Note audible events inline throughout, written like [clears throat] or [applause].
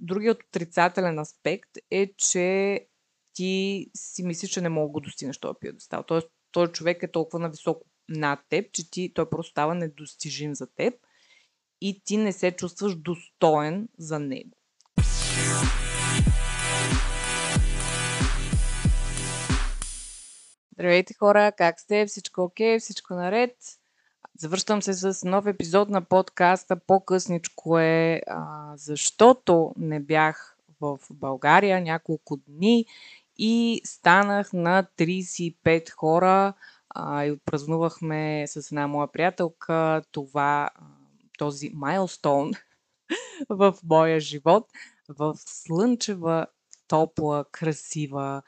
другият отрицателен аспект е, че ти си мислиш, че не мога го достигнеш този пиедестал. Тоест, този човек е толкова нависоко над теб, че ти, той просто става недостижим за теб и ти не се чувстваш достоен за него. Здравейте хора, как сте? Всичко окей? Okay? Всичко наред? Завършвам се с нов епизод на подкаста. По-късничко е, а, защото не бях в България няколко дни и станах на 35 хора а, и отпразнувахме с една моя приятелка това, този майлстоун [laughs] в моя живот в слънчева, топла, красива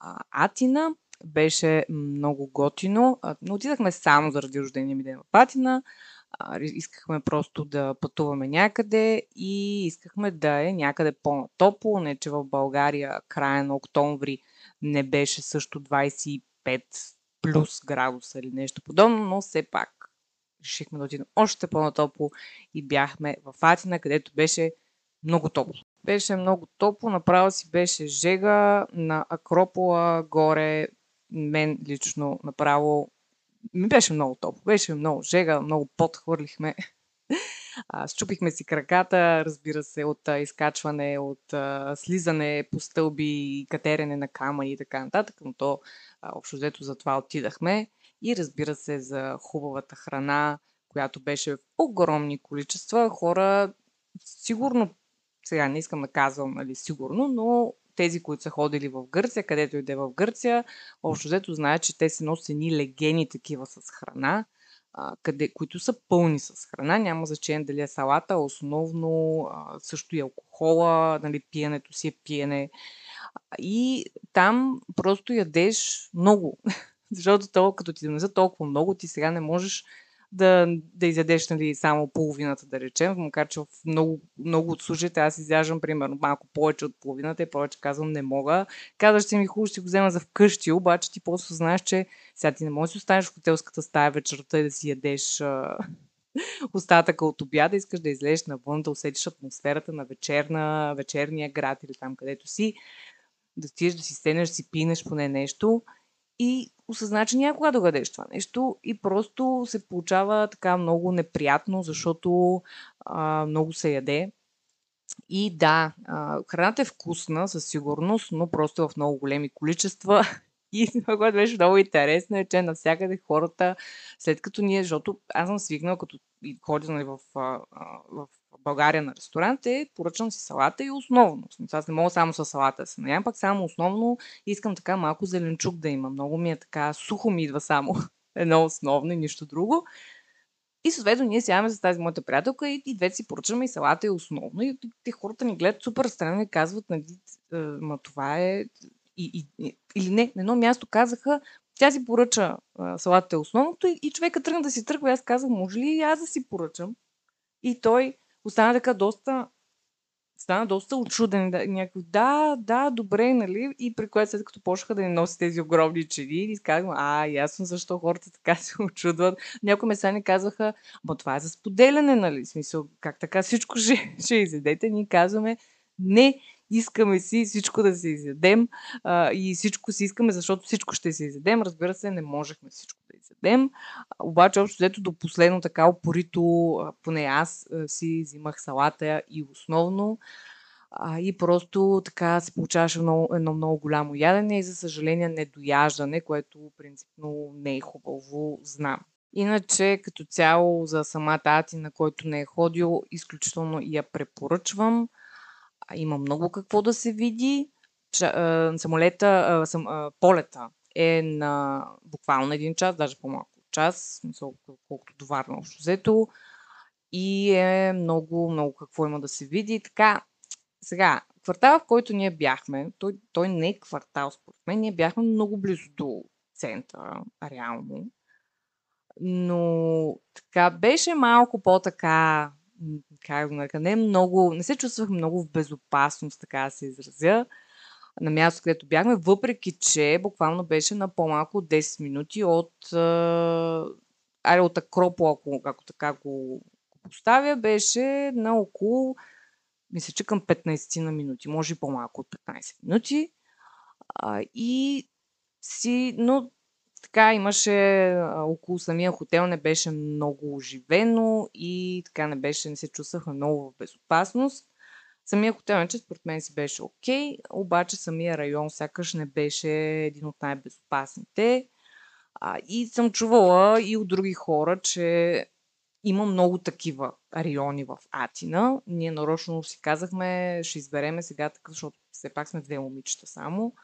а, Атина. Беше много готино. Но отидахме само заради рождения ми ден в Атина. Искахме просто да пътуваме някъде и искахме да е някъде по-топло. Не, че в България края на октомври не беше също 25 плюс градуса или нещо подобно, но все пак решихме да отидем още по-натопло и бяхме в Атина, където беше много топло. Беше много топло, направо си беше жега на Акропола горе. Мен лично направо ми беше много топло. Беше много жега, много пот хвърлихме. [laughs] Счупихме си краката, разбира се, от а, изкачване, от а, слизане по стълби, катерене на камъни и така нататък, но то а, общо взето за това отидахме. И разбира се, за хубавата храна, която беше в огромни количества. Хора, сигурно, сега не искам да казвам, нали, сигурно, но тези, които са ходили в Гърция, където иде в Гърция, общо взето знаят, че те се носят едни легени такива с храна, а, къде, които са пълни с храна. Няма значение дали е салата, основно а, също и алкохола, нали, пиенето си е пиене. И там просто ядеш много. [laughs] Защото то, като ти донесат толкова много, ти сега не можеш да, да изядеш нали, само половината, да речем, макар че в много, много от случаите аз изяждам примерно малко повече от половината и повече казвам не мога. Казваш че ми хубаво, ще го взема за вкъщи, обаче ти просто знаеш, че сега ти не можеш да останеш в хотелската стая вечерта и да си ядеш а, [laughs] остатъка от обяда, искаш да излезеш навън, да усетиш атмосферата на вечерна, вечерния град или там където си, да стиеш да си стенеш, да си пинеш поне нещо и осъзна, че някога да гадеш това нещо и просто се получава така много неприятно, защото а, много се яде. И да, а, храната е вкусна със сигурност, но просто в много големи количества. [laughs] И това, което беше много интересно е, че навсякъде хората, след като ние, защото аз съм свикнала, като ходя нали, в, в България на ресторант е поръчвам си салата и основно. Аз не мога само с салата да се наям, пак само основно искам така малко зеленчук да има. Много ми е така, сухо ми идва само [laughs] едно основно и нищо друго. И съответно ние сядаме с тази моята приятелка и, и двете си поръчваме и салата е основно. И те хората ни гледат супер странно и казват, нали, ма това е... И, и, или не, на едно място казаха, тя си поръча а, салата е основното и, и човека тръгна да си тръгва. Аз казвам, може ли и аз да си поръчам? И той остана така доста стана доста очуден. Да, някакъв, да, да, добре, нали? И при което след като почнаха да ни носи тези огромни чини, и казвам, а, ясно защо хората така се очудват. Някои места ни казваха, ма това е за споделяне, нали? В смисъл, как така всичко ще, ще изедете? Ние казваме, не, искаме си всичко да се изядем а, и всичко си искаме, защото всичко ще се изядем. Разбира се, не можехме всичко изядем. Обаче, общо взето до последно така опорито, поне аз си взимах салата и основно. И просто така се получаваше едно, едно много голямо ядене и за съжаление недояждане, което принципно не е хубаво, знам. Иначе, като цяло за самата Ати, на който не е ходил, изключително я препоръчвам. Има много какво да се види. Самолета, сам, полета е на буквално един час, даже по-малко час, колкото до Варна общо взето. И е много, много какво има да се види. Така, сега, квартала, в който ние бяхме, той, той не е квартал, според мен, ние бяхме много близо до центъра, реално. Но така беше малко по-така как го нарека, не много, не се чувствах много в безопасност, така да се изразя, на място, където бяхме, въпреки че буквално беше на по-малко от 10 минути от, аре, от Акропола, ако, ако така го, поставя, беше на около мисля, че към 15 на минути, може и по-малко от 15 минути. А, и си, но така имаше около самия хотел не беше много оживено и така не беше, не се чувстваха много в безопасност. Самия хотел, че според мен си беше окей, обаче самия район сякаш не беше един от най-безопасните. А, и съм чувала и от други хора, че има много такива райони в Атина. Ние нарочно си казахме, ще избереме сега така, защото все пак сме две момичета само.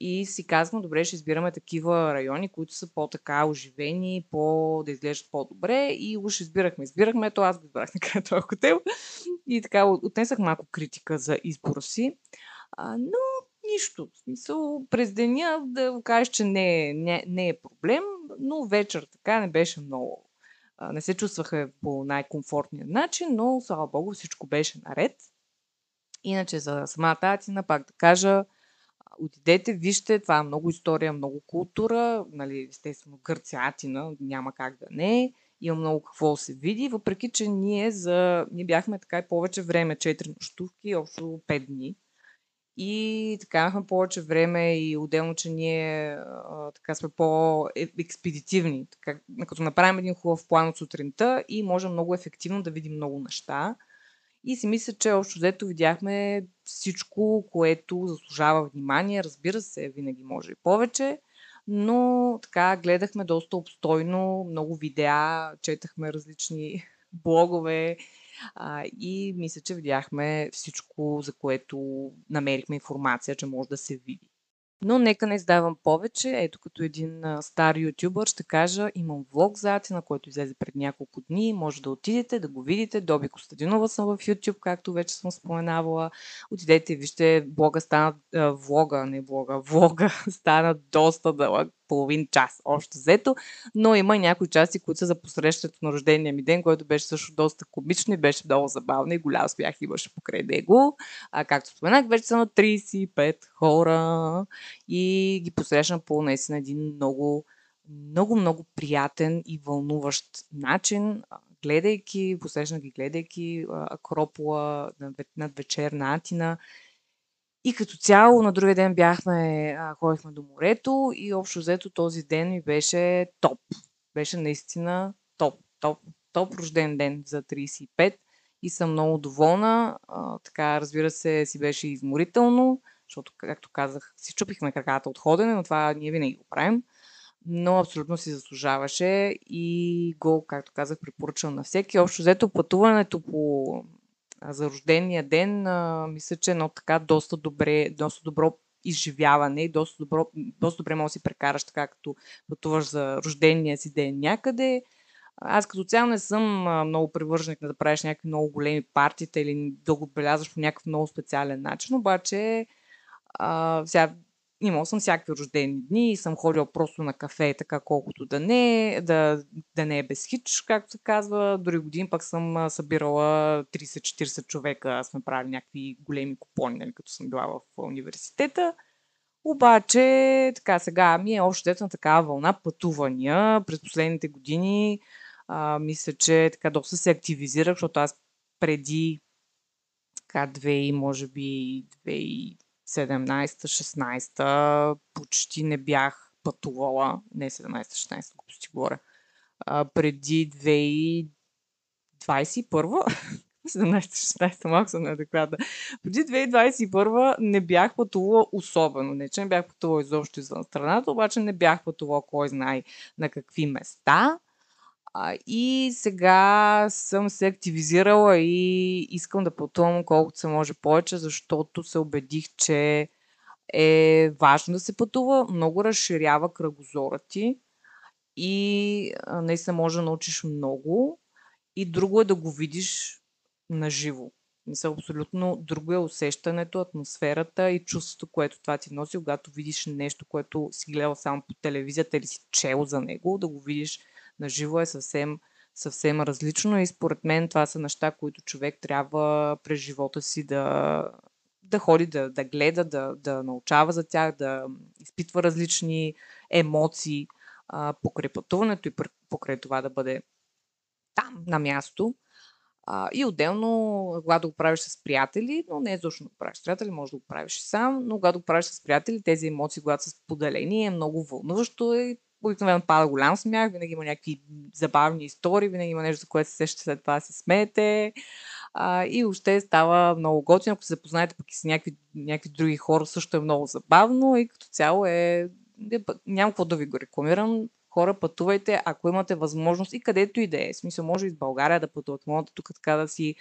И си казвам, добре, ще избираме такива райони, които са по-така оживени, по, да изглеждат по-добре. И уж избирахме. Избирахме, то аз го избрах накрая този хотел. И така отнесах малко критика за избора си. А, но нищо. В смисъл, през деня да го кажеш, че не е, не, не е проблем, но вечер така не беше много. А, не се чувстваха по най-комфортния начин, но слава богу всичко беше наред. Иначе за самата Атина, пак да кажа, отидете, вижте, това е много история, много култура, нали, естествено Гърция, Атина, няма как да не е, има много какво да се види, въпреки, че ние, за... ние бяхме така и повече време, 4 нощувки, общо 5 дни. И така имахме повече време и отделно, че ние а, така сме по-експедитивни. Така, като направим един хубав план от сутринта и можем много ефективно да видим много неща. И си мисля, че общо взето видяхме всичко, което заслужава внимание. Разбира се, винаги може и повече, но така гледахме доста обстойно, много видеа, четахме различни [laughs] блогове а, и мисля, че видяхме всичко, за което намерихме информация, че може да се види. Но нека не издавам повече. Ето като един стар ютубър ще кажа, имам влог за Атина, който излезе пред няколко дни. Може да отидете, да го видите. Доби Костадинова съм в YouTube, както вече съм споменавала. Отидете, вижте, блога стана, влога, не блога, [laughs] влога стана доста дълъг половин час още взето, но има и някои части, които са за посрещането на рождения ми ден, който беше също доста комично и беше много забавно и голям смях имаше покрай него. А както споменах, вече са на 35 хора и ги посрещам по наистина един много, много, много приятен и вълнуващ начин, гледайки, посрещна ги гледайки Акропола над вечерна Атина и като цяло на другия ден бяхме, ходихме до морето и общо взето този ден ми беше топ. Беше наистина топ, топ, топ рожден ден за 35 и съм много доволна. Така, разбира се, си беше изморително, защото, както казах, си чупихме краката от ходене, но това ние винаги го правим. Но абсолютно си заслужаваше и го, както казах, препоръчвам на всеки. Общо взето пътуването по за рождения ден, а, мисля, че едно така доста, добре, доста добро изживяване и доста, добро, доста добре може да си прекараш така, като пътуваш за рождения си ден някъде. Аз като цяло не съм много привърженик на да правиш някакви много големи партита или да го отбелязваш по някакъв много специален начин, обаче а, сега имал съм всякакви рождени дни и съм ходила просто на кафе, така колкото да не, да, да не е без хич, както се казва. Дори години пък съм събирала 30-40 човека, сме правили някакви големи купони, нали, като съм била в университета. Обаче, така сега ми е още дето на такава вълна пътувания. През последните години а, мисля, че така доста се активизирах, защото аз преди така две, може би две 17-16 почти не бях пътувала, не 17-16, глупости говоря, а, преди 2021 17-16, [laughs] малко съм неадекватна. Преди 2021 не бях пътувала особено. Не, че не бях пътувала изобщо извън страната, обаче не бях пътувала кой знае на какви места. И сега съм се активизирала и искам да пътувам колкото се може повече, защото се убедих, че е важно да се пътува, много разширява кръгозора ти и наистина може да научиш много. И друго е да го видиш наживо. Мисля, абсолютно друго е усещането, атмосферата и чувството, което това ти носи, когато видиш нещо, което си гледал само по телевизията или си чел за него, да го видиш на живо е съвсем, съвсем различно и според мен това са неща, които човек трябва през живота си да, да ходи, да, да гледа, да, да научава за тях, да изпитва различни емоции а, покрай пътуването и покрай това да бъде там, на място. А, и отделно, когато го правиш с приятели, но не е точно да го правиш с приятели, може да го правиш сам, но когато го правиш с приятели, тези емоции, когато са споделени, е много вълнуващо и обикновено пада голям смях, винаги има някакви забавни истории, винаги има нещо, за което се сещате след това се смеете. А, и още става много готино, ако се запознаете пък и с някакви, някакви други хора, също е много забавно и като цяло е... Няма какво да ви го рекламирам хора, пътувайте, ако имате възможност и където и да е. Смисъл, може и в България да пътувате. Можете тук така да си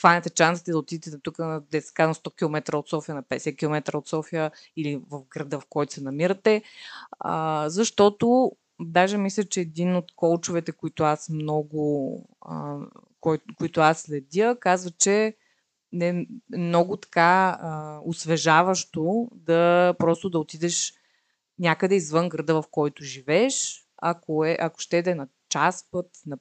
хванете чансите да отидете тук на, на 100 км от София, на 50 км от София или в града, в който се намирате. А, защото даже мисля, че един от коучовете, които аз много, а, кой, които аз следя, казва, че не много така а, освежаващо да просто да отидеш някъде извън града, в който живееш, ако, е, ако ще да е на час път, на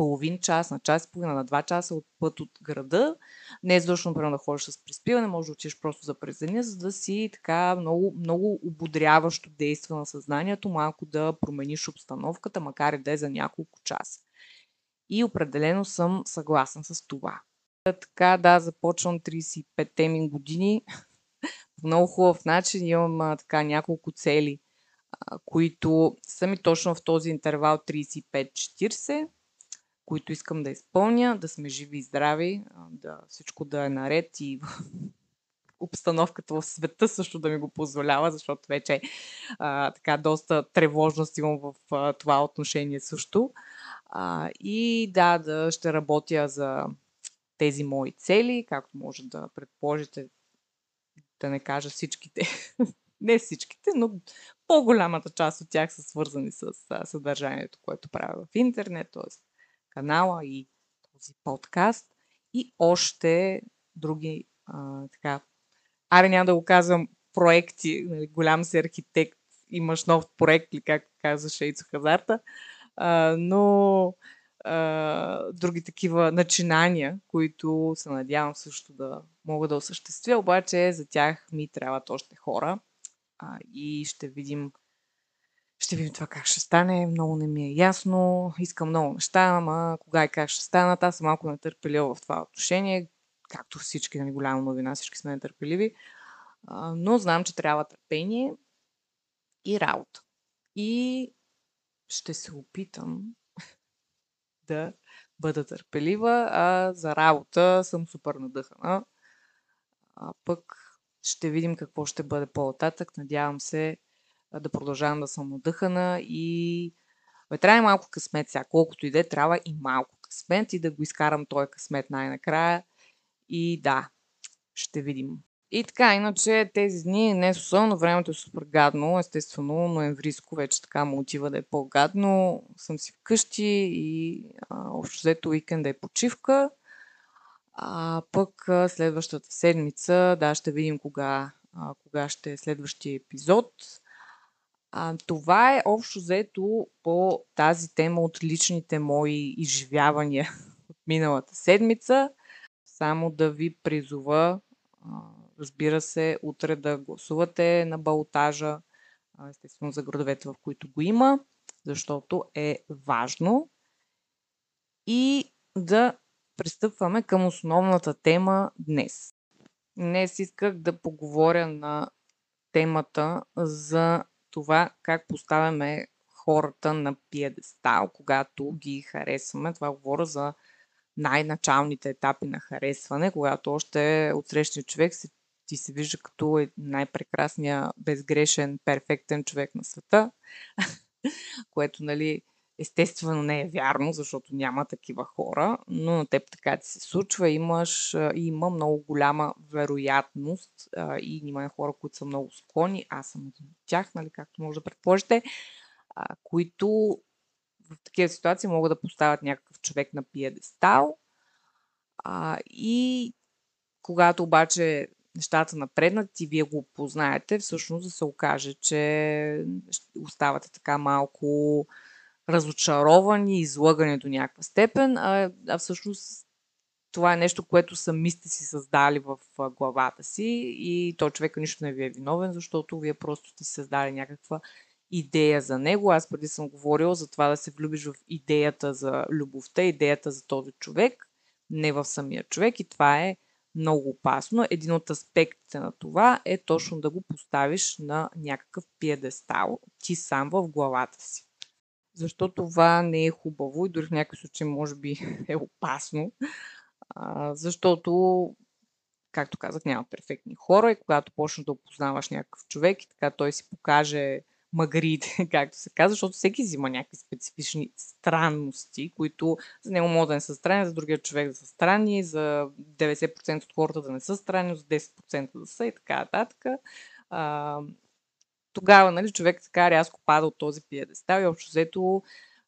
половин час, на час и половина, на два часа от път от града. Не е задължено да ходиш с приспиване, може да отидеш просто за през за да си така много, много ободряващо действа на съзнанието, малко да промениш обстановката, макар и да е за няколко часа. И определено съм съгласен с това. Така, да, започвам 35-те ми години [laughs] по много хубав начин. Имам така няколко цели – които са ми точно в този интервал 35-40, които искам да изпълня, да сме живи и здрави, да всичко да е наред и [laughs] обстановката в света също да ми го позволява, защото вече а, така доста тревожност имам в а, това отношение също. А, и да, да, ще работя за тези мои цели, както може да предположите, да не кажа всичките [laughs] не всичките, но по-голямата част от тях са свързани с съдържанието, което правя в интернет, т.е. канала и този подкаст и още други а, така. Аре няма да го казвам проекти, нали, голям си архитект, имаш нов проект или как казваше Ицо Хазарта, а, но а, други такива начинания, които се надявам също да мога да осъществя, обаче за тях ми трябват още хора а, и ще видим ще видим това как ще стане. Много не ми е ясно. Искам много неща, ама кога и как ще станат. Аз съм малко нетърпелива в това отношение. Както всички, на нали, голяма новина, всички сме нетърпеливи. А, но знам, че трябва търпение и работа. И ще се опитам [laughs] да бъда търпелива, а за работа съм супер надъхана. А пък ще видим какво ще бъде по-нататък. Надявам се да продължавам да съм надъхана и бе, трябва и малко късмет сега. Колкото и да е, трябва и малко късмет и да го изкарам този късмет най-накрая. И да, ще видим. И така, иначе тези дни не е особено, времето е супер гадно, естествено, ноемвриско вече така му отива да е по-гадно. Съм си вкъщи и а, общо взето уикенда е почивка. А пък следващата седмица, да, ще видим кога, а, кога ще е следващия епизод. А, това е общо взето по тази тема от личните мои изживявания [laughs] от миналата седмица. Само да ви призова, а, разбира се, утре да гласувате на балтажа, естествено за градовете, в които го има, защото е важно. И да пристъпваме към основната тема днес. Днес исках да поговоря на темата за това как поставяме хората на пиедестал, когато ги харесваме. Това говоря за най-началните етапи на харесване, когато още отсрещния човек се, ти се вижда като е най-прекрасния, безгрешен, перфектен човек на света, [laughs] което, нали, Естествено не е вярно, защото няма такива хора, но на теб така ти се случва. Имаш, има много голяма вероятност и има хора, които са много склонни. Аз съм един от тях, нали, както може да предположите, които в такива ситуации могат да поставят някакъв човек на пиедестал. и когато обаче нещата напреднат и вие го познаете, всъщност да се окаже, че оставате така малко разочаровани, излъгани до някаква степен, а, а всъщност това е нещо, което сами сте си създали в главата си и то човека нищо не ви е виновен, защото вие просто сте създали някаква идея за него. Аз преди съм говорила за това да се влюбиш в идеята за любовта, идеята за този човек. не в самия човек и това е много опасно. Един от аспектите на това е точно да го поставиш на някакъв пиедестал ти сам в главата си. Защо това не е хубаво и дори в някакъв случай може би [laughs] е опасно, а, защото както казах, няма перфектни хора и когато почнеш да опознаваш някакъв човек и така той си покаже магрите, [laughs] както се казва, защото всеки взима някакви специфични странности, които за него могат да не са странни, за другия човек да са странни, за 90% от хората да не са странни, за 10% да са и така нататък. Тогава нали, човек така рязко пада от този пиедестал и общо взето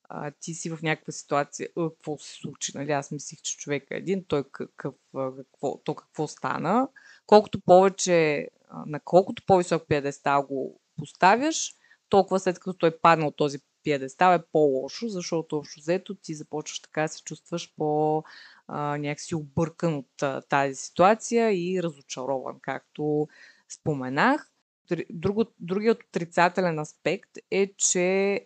а, ти си в някаква ситуация, а, какво се случи, нали? Аз мислих, че човек е един, той какъв, какво, то какво стана. Колкото повече, на колкото по-висок пиедестал го поставяш, толкова след като той падна от този пиедестал е по-лошо, защото общо взето ти започваш така се чувстваш по някакси объркан от тази ситуация и разочарован, както споменах. Друго, другият отрицателен аспект е, че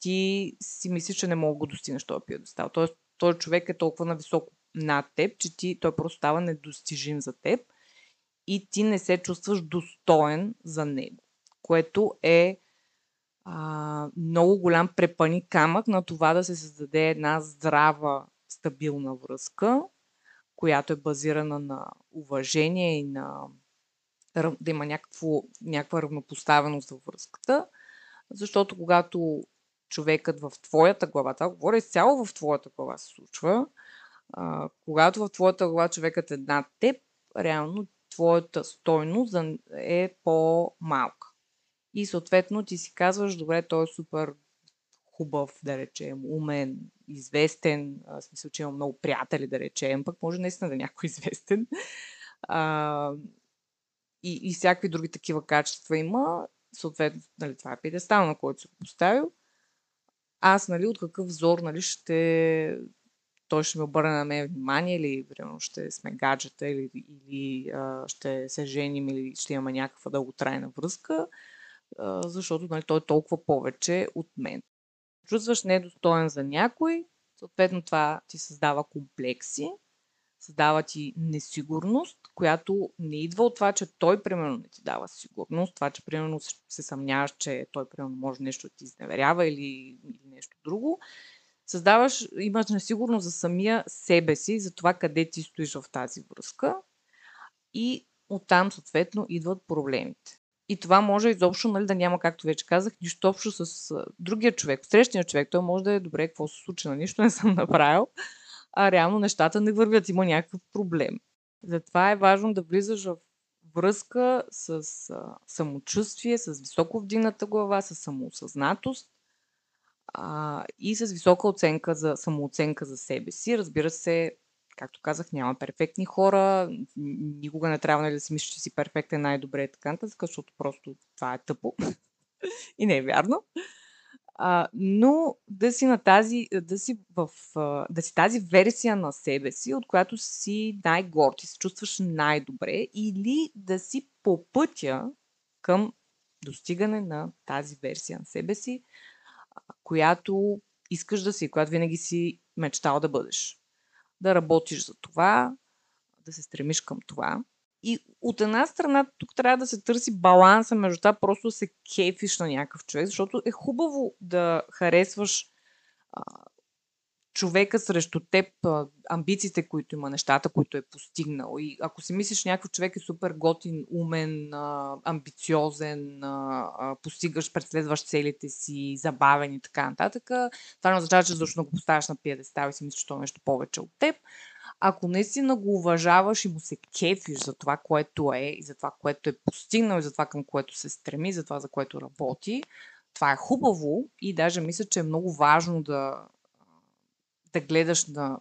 ти си мислиш, че не мога да достигнеш този пиедестал. Тоест, този човек е толкова нависоко над теб, че ти, той просто става недостижим за теб и ти не се чувстваш достоен за него, което е а, много голям препани камък на това да се създаде една здрава, стабилна връзка, която е базирана на уважение и на да има някакво, някаква равнопоставеност във връзката. Защото когато човекът в твоята глава, това говоря изцяло в твоята глава се случва, а, когато в твоята глава човекът е над теб, реално твоята стойност е по-малка. И съответно ти си казваш, добре, той е супер хубав, да речем, умен, известен, в смисъл, че има много приятели, да речем, пък може наистина да е някой [laughs] известен. А, и, и всякакви други такива качества има. Съответно, нали, това е педестал, на който го поставил. Аз, нали, от какъв взор, нали, ще той ще ми обърне на мен внимание или примерно ще сме гаджета или, или а, ще се женим или ще имаме някаква дълготрайна връзка защото нали, той е толкова повече от мен. Чувстваш недостоен за някой, съответно това ти създава комплекси, създава ти несигурност, която не идва от това, че той примерно не ти дава сигурност, това, че примерно се съмняваш, че той примерно може нещо да ти изневерява или, или нещо друго. Създаваш, имаш несигурност за самия себе си, за това къде ти стоиш в тази връзка и оттам съответно идват проблемите. И това може изобщо нали, да няма, както вече казах, нищо общо с другия човек, срещния човек. Той може да е добре, какво се случи, на нищо не съм [laughs] направил, а реално нещата не вървят, има някакъв проблем. Затова е важно да влизаш в връзка с а, самочувствие, с високо вдигната глава, с самоосъзнатост а, и с висока оценка за самооценка за себе си. Разбира се, както казах, няма перфектни хора, никога не трябва нали, да си мислиш, че си перфектен най-добре и така нататък, защото просто това е тъпо [laughs] и не е вярно. А, но да си на тази, да си в, да си тази версия на себе си, от която си най-горд и се чувстваш най-добре, или да си по пътя към достигане на тази версия на себе си, която искаш да си, която винаги си мечтал да бъдеш да работиш за това, да се стремиш към това. И от една страна тук трябва да се търси баланса между това просто да се кефиш на някакъв човек, защото е хубаво да харесваш а, човека срещу теб, амбициите, които има, нещата, които е постигнал. И ако си мислиш, че някакъв човек е супер готин, умен, амбициозен, постигаш, преследваш целите си, забавен и така нататък, това не означава, че защо го поставяш на пиедестал и си мислиш, че това е нещо повече от теб. Ако наистина го уважаваш и му се кефиш за това, което е, и за това, което е постигнал, и за това, към което се стреми, за това, за което работи, това е хубаво и даже мисля, че е много важно да, да гледаш на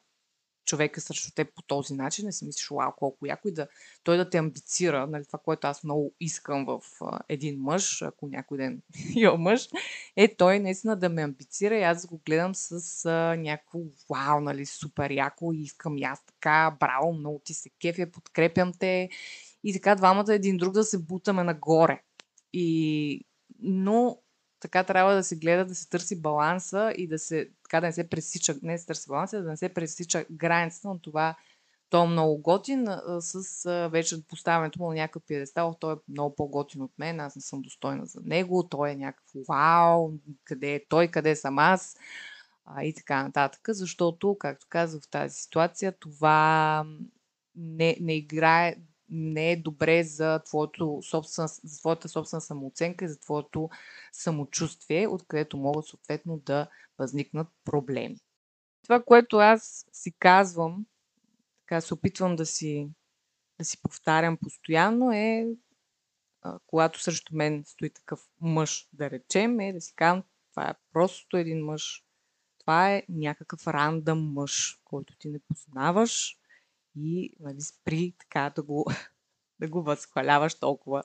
човека срещу теб по този начин, не си мислиш, вау, колко яко! и да, той да те амбицира, нали, това, което аз много искам в а, един мъж, ако някой ден [laughs] има мъж, е той наистина да ме амбицира и аз го гледам с а, някакво вау, нали, супер яко! и искам и аз така, браво, много ти се кефя, подкрепям те. И така двамата един друг да се бутаме нагоре. И, но така трябва да се гледа, да се търси баланса и да се, така да не се пресича, не се търси баланса, да не се пресича границата на това той е много готин с вече поставянето му на някакъв пиедестал. Той е много по-готин от мен, аз не съм достойна за него. Той е някакъв вау, къде е той, къде съм аз а, и така нататък. Защото, както казах в тази ситуация, това не, не играе, не е добре за, твоето собствен, за твоята собствена самооценка и за твоето самочувствие, откъдето могат съответно да възникнат проблеми. Това, което аз си казвам, така се опитвам да си, да си повтарям постоянно е, когато срещу мен стои такъв мъж, да речем, е да си казвам, това е просто един мъж. Това е някакъв рандъм мъж, който ти не познаваш и нали, спри така да го, [laughs] да го възхваляваш толкова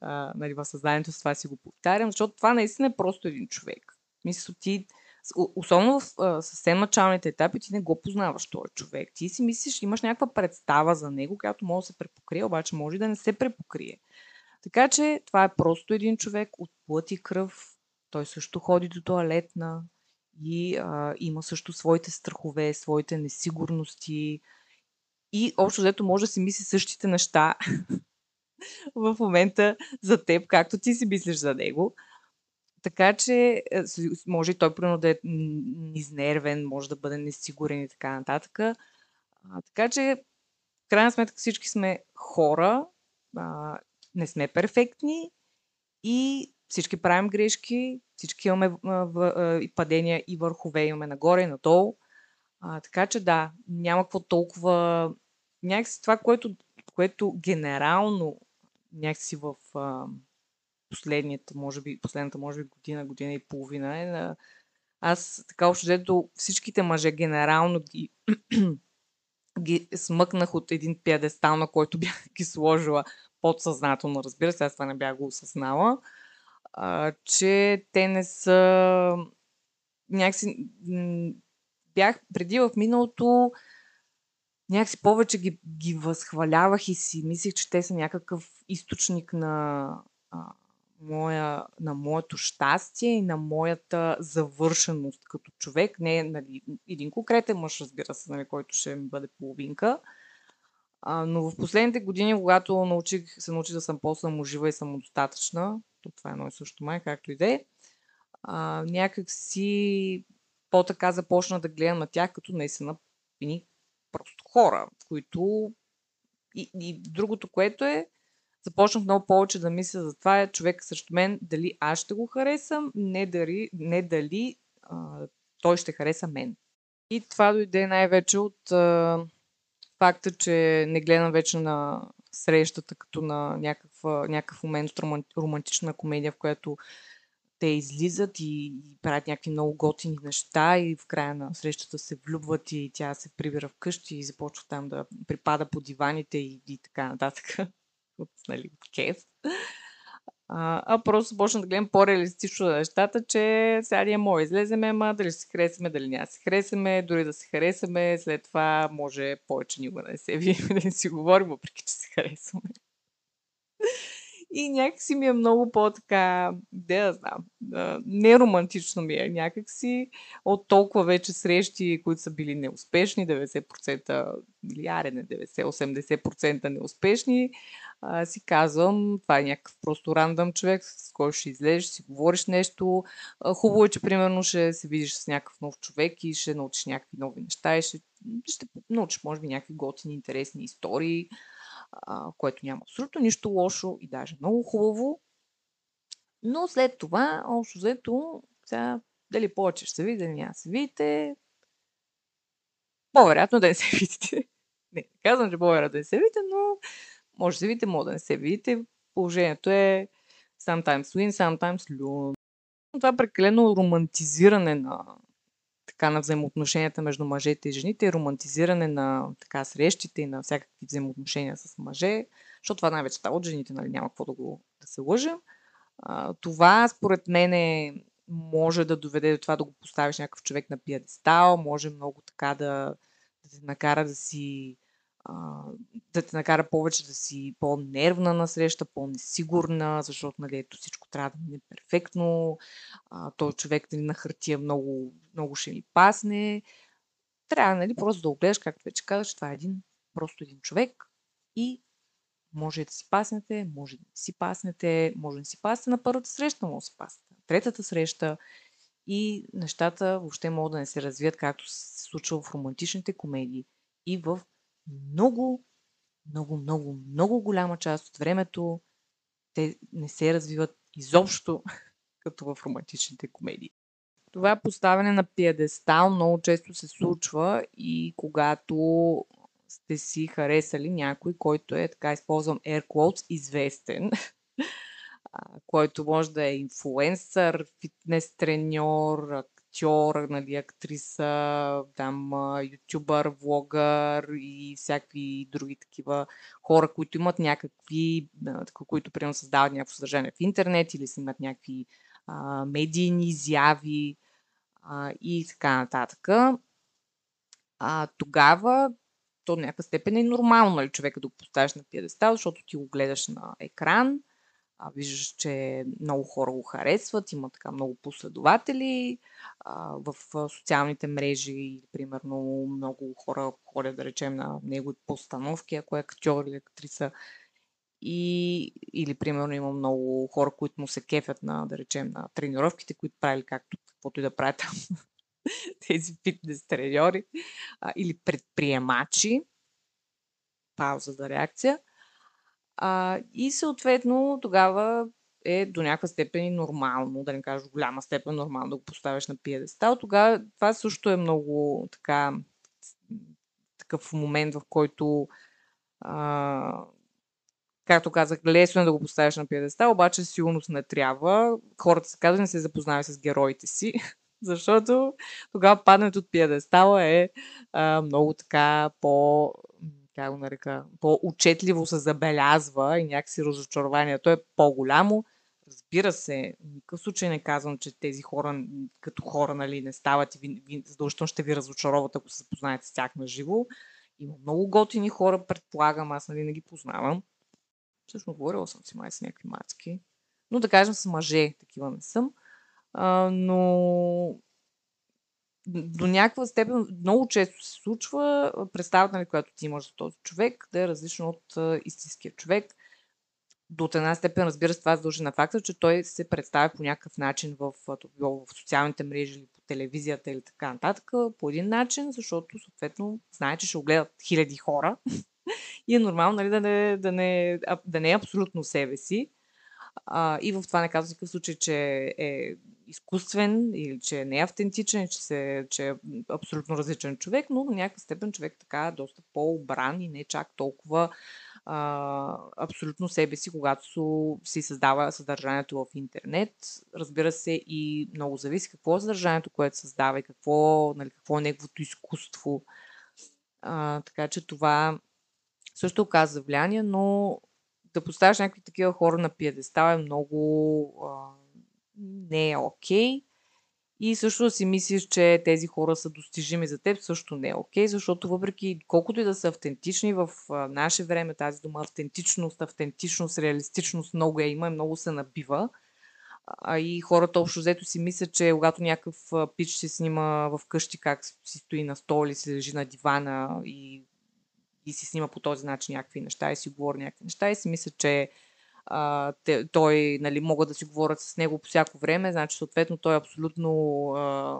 а, нали, в съзнанието с това си го повтарям, защото това наистина е просто един човек. Мисля, ти особено в съвсем началните етапи, ти не го познаваш този човек. Ти си мислиш, имаш някаква представа за него, която може да се препокрие, обаче може и да не се препокрие. Така че това е просто един човек от плът и кръв. Той също ходи до туалетна и а, има също своите страхове, своите несигурности. И общо взето може да си мисли същите неща [laughs] в момента за теб, както ти си мислиш за него. Така че е, може и той примерно да е изнервен, може да бъде несигурен и така нататък. А, така че, в крайна сметка всички сме хора, а, не сме перфектни и всички правим грешки, всички имаме а, в, а, падения и върхове, имаме нагоре и надолу. А, така че да, няма какво толкова... Някакси това, което, което генерално някакси в... А, последната, може би, последната, може би, година, година и половина е на... Аз така общо взето всичките мъже генерално ги, [clears throat] ги смъкнах от един пиадестал, на който [laughs] бях ги сложила подсъзнателно, разбира се, аз това не бях го осъзнала, а, че те не са някакси бях преди в миналото някакси повече ги, ги възхвалявах и си мислих, че те са някакъв източник на а, моя, на моето щастие и на моята завършеност като човек. Не нали, един конкретен мъж, разбира се, нали, който ще ми бъде половинка. А, но в последните години, когато научих, се научих да съм по-саможива и самодостатъчна, то това е едно и също май, както и да е, някак си по-така започна да гледам на тях като наистина едни просто хора, които и, и другото, което е, започнах много повече да мисля за това е човек срещу мен, дали аз ще го харесам, не дали, не дали а, той ще хареса мен. И това дойде най-вече от а, факта, че не гледам вече на срещата като на някакъв, някакъв момент романтична комедия, в която те излизат и, правят някакви много готини неща и в края на срещата се влюбват и тя се прибира вкъщи и започва там да припада по диваните и, и така нататък [laughs] от нали, кеф. А, а просто почна да гледам по-реалистично на нещата, че сега ние може излеземе, ама дали се харесаме, дали няма се харесаме, дори да се харесаме, след това може повече никога да не се видим, [laughs] да не си говорим, въпреки че се харесваме. И някакси ми е много по-така, да я знам, неромантично ми е някакси от толкова вече срещи, които са били неуспешни, 90% или аре не 90-80% неуспешни, а, си казвам, това е някакъв просто рандъм човек, с който ще излезеш, си говориш нещо. А, хубаво е, че примерно ще се видиш с някакъв нов човек и ще научиш някакви нови неща и ще, ще научиш, може би, някакви готини, интересни истории а, което няма абсолютно нищо лошо и даже много хубаво. Но след това, общо взето, сега, дали повече ще се види, дали няма се видите, по-вероятно да не се [laughs] видите. Не, казвам, че по-вероятно да не се видите, но може да се видите, може да не се видите. Положението е sometimes win, sometimes lose. Това е прекалено романтизиране на така на взаимоотношенията между мъжете и жените романтизиране на така срещите и на всякакви взаимоотношения с мъже, защото това най-вече става от жените, нали, няма какво да, го, да се лъжим. Това според мен е, може да доведе до това да го поставиш някакъв човек на пиадестал, може много така да, да те накара да си да те накара повече да си по-нервна на среща, по-несигурна, защото нали, ето всичко трябва да мине перфектно, а, той човек нали, на хартия много, много ще ми пасне. Трябва нали, просто да огледаш, както вече че това е един просто един човек и може да си паснете, може да си паснете, може да си паснете на първата среща, може да си паснете на третата среща и нещата въобще могат да не се развият както се случва в романтичните комедии и в много, много, много, много голяма част от времето те не се развиват изобщо [laughs] като в романтичните комедии. Това поставяне на пиедестал много често се случва и когато сте си харесали някой, който е, така използвам air quotes, известен, [laughs] който може да е инфлуенсър, фитнес треньор, актьор, нали, актриса, там, ютубър, влогър и всякакви други такива хора, които имат някакви, които примерно създават някакво съдържание в интернет или си имат някакви а, медийни изяви а, и така нататък. А, тогава то някаква степен е нормално нали, човека да го поставиш на пиедестал, защото ти го гледаш на екран, а, виждаш, че много хора го харесват, има така много последователи а, в социалните мрежи, примерно много хора ходят, да речем, на негови постановки, ако е актьор или актриса. И, или, примерно, има много хора, които му се кефят на, да речем, на тренировките, които правили както каквото и да правят [laughs] тези фитнес треньори. Или предприемачи. Пауза за реакция. А, и съответно тогава е до някаква степен и нормално, да не кажа голяма степен нормално да го поставяш на пиедестал. Тогава това също е много така такъв момент, в който а, както казах, лесно е да го поставиш на пиедестал, обаче сигурност не трябва. Хората се казват, не се запознават с героите си, [laughs] защото тогава падането от пиедестала е а, много така по как го нарека, по-учетливо се забелязва и някакси разочарованието е по-голямо. Разбира се, никакъв случай не казвам, че тези хора като хора нали, не стават и ви, ви, задължително ще ви разочароват, ако се запознаете с тях на живо. Има много готини хора, предполагам, аз нали не ги познавам. Всъщност говорила съм си май с някакви мацки. Но да кажем с мъже, такива не съм. А, но до някаква степен много често се случва представата, нали, която ти имаш за този човек, да е различно от а, истинския човек. До една степен, разбира се, това се дължи на факта, че той се представя по някакъв начин в, в социалните мрежи или по телевизията или така нататък, по един начин, защото съответно знае, че ще огледат хиляди хора [laughs] и е нормално нали, да, не, да, не, да не е абсолютно себе си. А, и в това не казвам никакъв случай, че е изкуствен или че не е автентичен, че, се, че е абсолютно различен човек, но на някаква степен човек така е доста по-обран и не чак толкова а, абсолютно себе си, когато си създава съдържанието в интернет. Разбира се и много зависи какво е съдържанието, което създава и какво, нали, какво е неговото изкуство. А, така че това също оказа влияние, но да поставяш някакви такива хора на пиедестал е много а, не е окей. Okay. И също да си мислиш, че тези хора са достижими за теб, също не е окей, okay, защото въпреки колкото и да са автентични в наше време, тази дума автентичност, автентичност, реалистичност много е има и много се набива. А и хората общо взето си мислят, че когато някакъв пич се снима в къщи как си стои на стол или си лежи на дивана и, и си снима по този начин някакви неща и си говори някакви неща и си мислят, че а, те, той, нали, могат да си говорят с него по всяко време, значи съответно той е абсолютно а,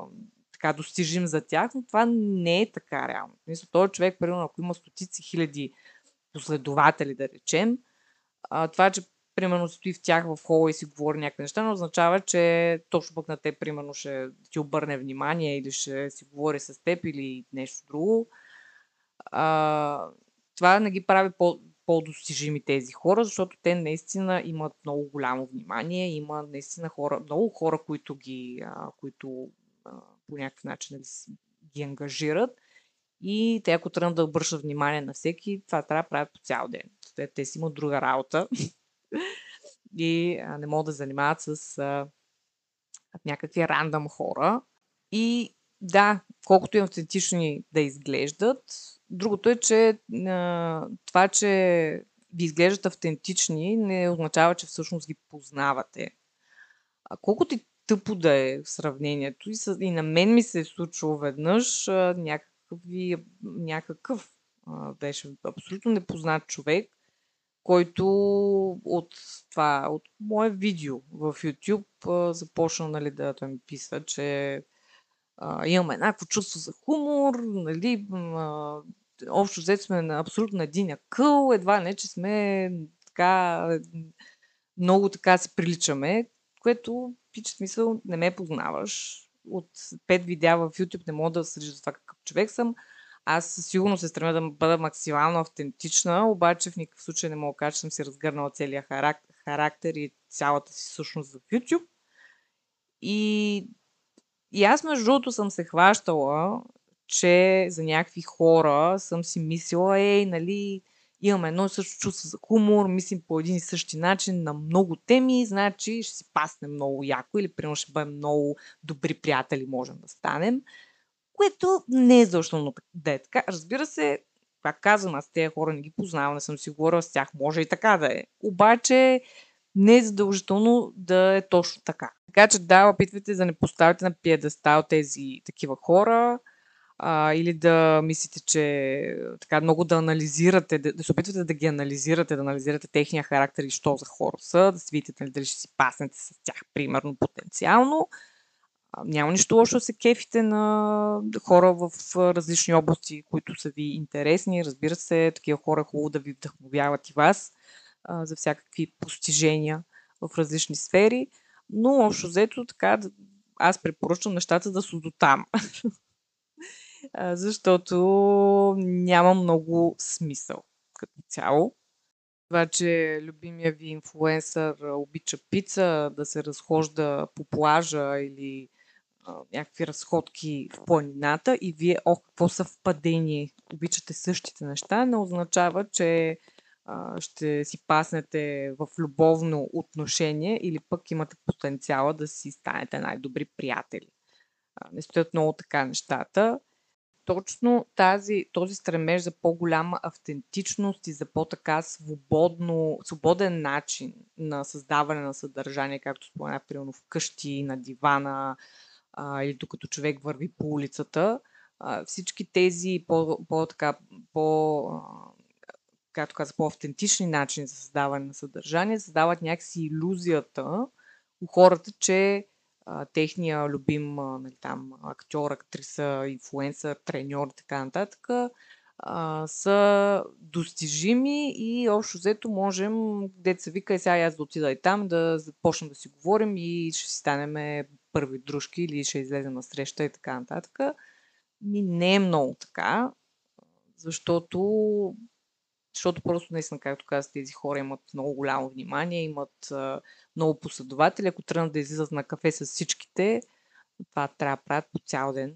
така достижим за тях, но това не е така реално. Мисля, този човек, примерно, ако има стотици хиляди последователи, да речем, а, това, че примерно стои в тях в хола и си говори някакви неща, не означава, че точно пък на теб, примерно, ще ти обърне внимание или ще си говори с теб или нещо друго. А, това не ги прави по, по-достижими тези хора, защото те наистина имат много голямо внимание, има наистина хора, много хора, които ги, а, които а, по някакъв начин нали, ги ангажират и те ако тръгнат да обръщат внимание на всеки, това трябва да правят по цял ден. Те, те си имат друга работа [laughs] и а, не могат да занимават с а, някакви рандъм хора. И да, колкото и автентични да изглеждат, Другото е, че а, това, че ви изглеждат автентични, не означава, че всъщност ги познавате. А колкото и тъпо да е в сравнението, и, с, и на мен ми се е случило веднъж а, някакъв, някакъв А, беше абсолютно непознат човек, който от това, от мое видео в YouTube а, започна нали, да той ми писва, че а, имаме еднакво чувство за хумор, нали, общо взето сме на абсолютно един къл, едва не, че сме така, много така се приличаме, което, пич смисъл, не ме познаваш. От пет видеа в YouTube не мога да съдиш за това какъв човек съм. Аз сигурно се стремя да бъда максимално автентична, обаче в никакъв случай не мога да кажа, че съм си разгърнала целият характер и цялата си същност в YouTube. И, и аз между другото съм се хващала, че за някакви хора съм си мислила, ей, нали, имаме едно и също чувство за хумор, мислим по един и същи начин на много теми, значи ще си пасне много яко или примерно ще бъдем много добри приятели, можем да станем което не е задължително да е така. Разбира се, пак казвам, аз тези хора не ги познавам, не съм си говорила с тях, може и така да е. Обаче не е задължително да е точно така. Така че да, опитвайте да не поставите на пиедестал тези такива хора, а, или да мислите, че така много да анализирате, да, да се опитвате да ги анализирате, да анализирате техния характер и що за хора са, да си видите нали, дали ще си паснете с тях, примерно, потенциално няма нищо лошо да се кефите на хора в различни области, които са ви интересни. Разбира се, такива хора е хубаво да ви вдъхновяват и вас а, за всякакви постижения в различни сфери. Но общо взето така, аз препоръчвам нещата да са до там. [laughs] Защото няма много смисъл като цяло. Това, че любимия ви инфлуенсър обича пица, да се разхожда по плажа или някакви разходки в планината и вие, ох, какво съвпадение, обичате същите неща, не означава, че ще си паснете в любовно отношение или пък имате потенциала да си станете най-добри приятели. Не стоят много така нещата. Точно тази, този стремеж за по-голяма автентичност и за по-така свободен начин на създаване на съдържание, както споменах, примерно вкъщи, на дивана, а, или докато човек върви по улицата, а, всички тези по, по, по, както каза, по-автентични начини за създаване на съдържание създават някакси иллюзията у хората, че а, техния любим а, нали, там, актьор, актриса, инфлуенсър, треньор и така нататък а, са достижими и общо взето можем, деца вика, и сега аз да отида и там, да започнем да си говорим и ще си станем първи дружки или ще излезем на среща и така нататък. Ми не е много така, защото, защото просто наистина, както казах, тези хора имат много голямо внимание, имат а, много последователи. Ако тръгнат да излизат на кафе с всичките, това трябва да правят по цял ден.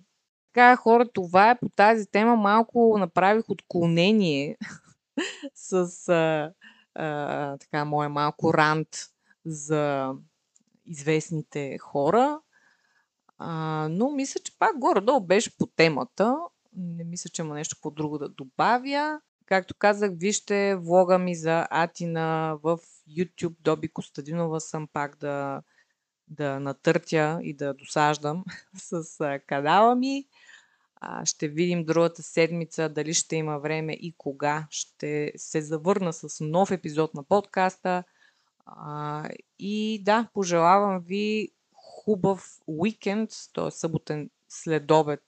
Така, хора, това е по тази тема. Малко направих отклонение [laughs] с а, а, така, моя малко рант за известните хора. А, но мисля, че пак горе-долу беше по темата. Не мисля, че има нещо по-друго да добавя. Както казах, вижте влога ми за Атина в YouTube. Доби Костадинова съм пак да, да натъртя и да досаждам [laughs] с канала ми. Ще видим другата седмица дали ще има време и кога ще се завърна с нов епизод на подкаста. И да, пожелавам ви хубав уикенд, т.е. съботен следобед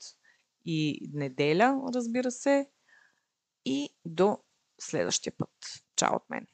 и неделя, разбира се. И до следващия път. Чао от мен!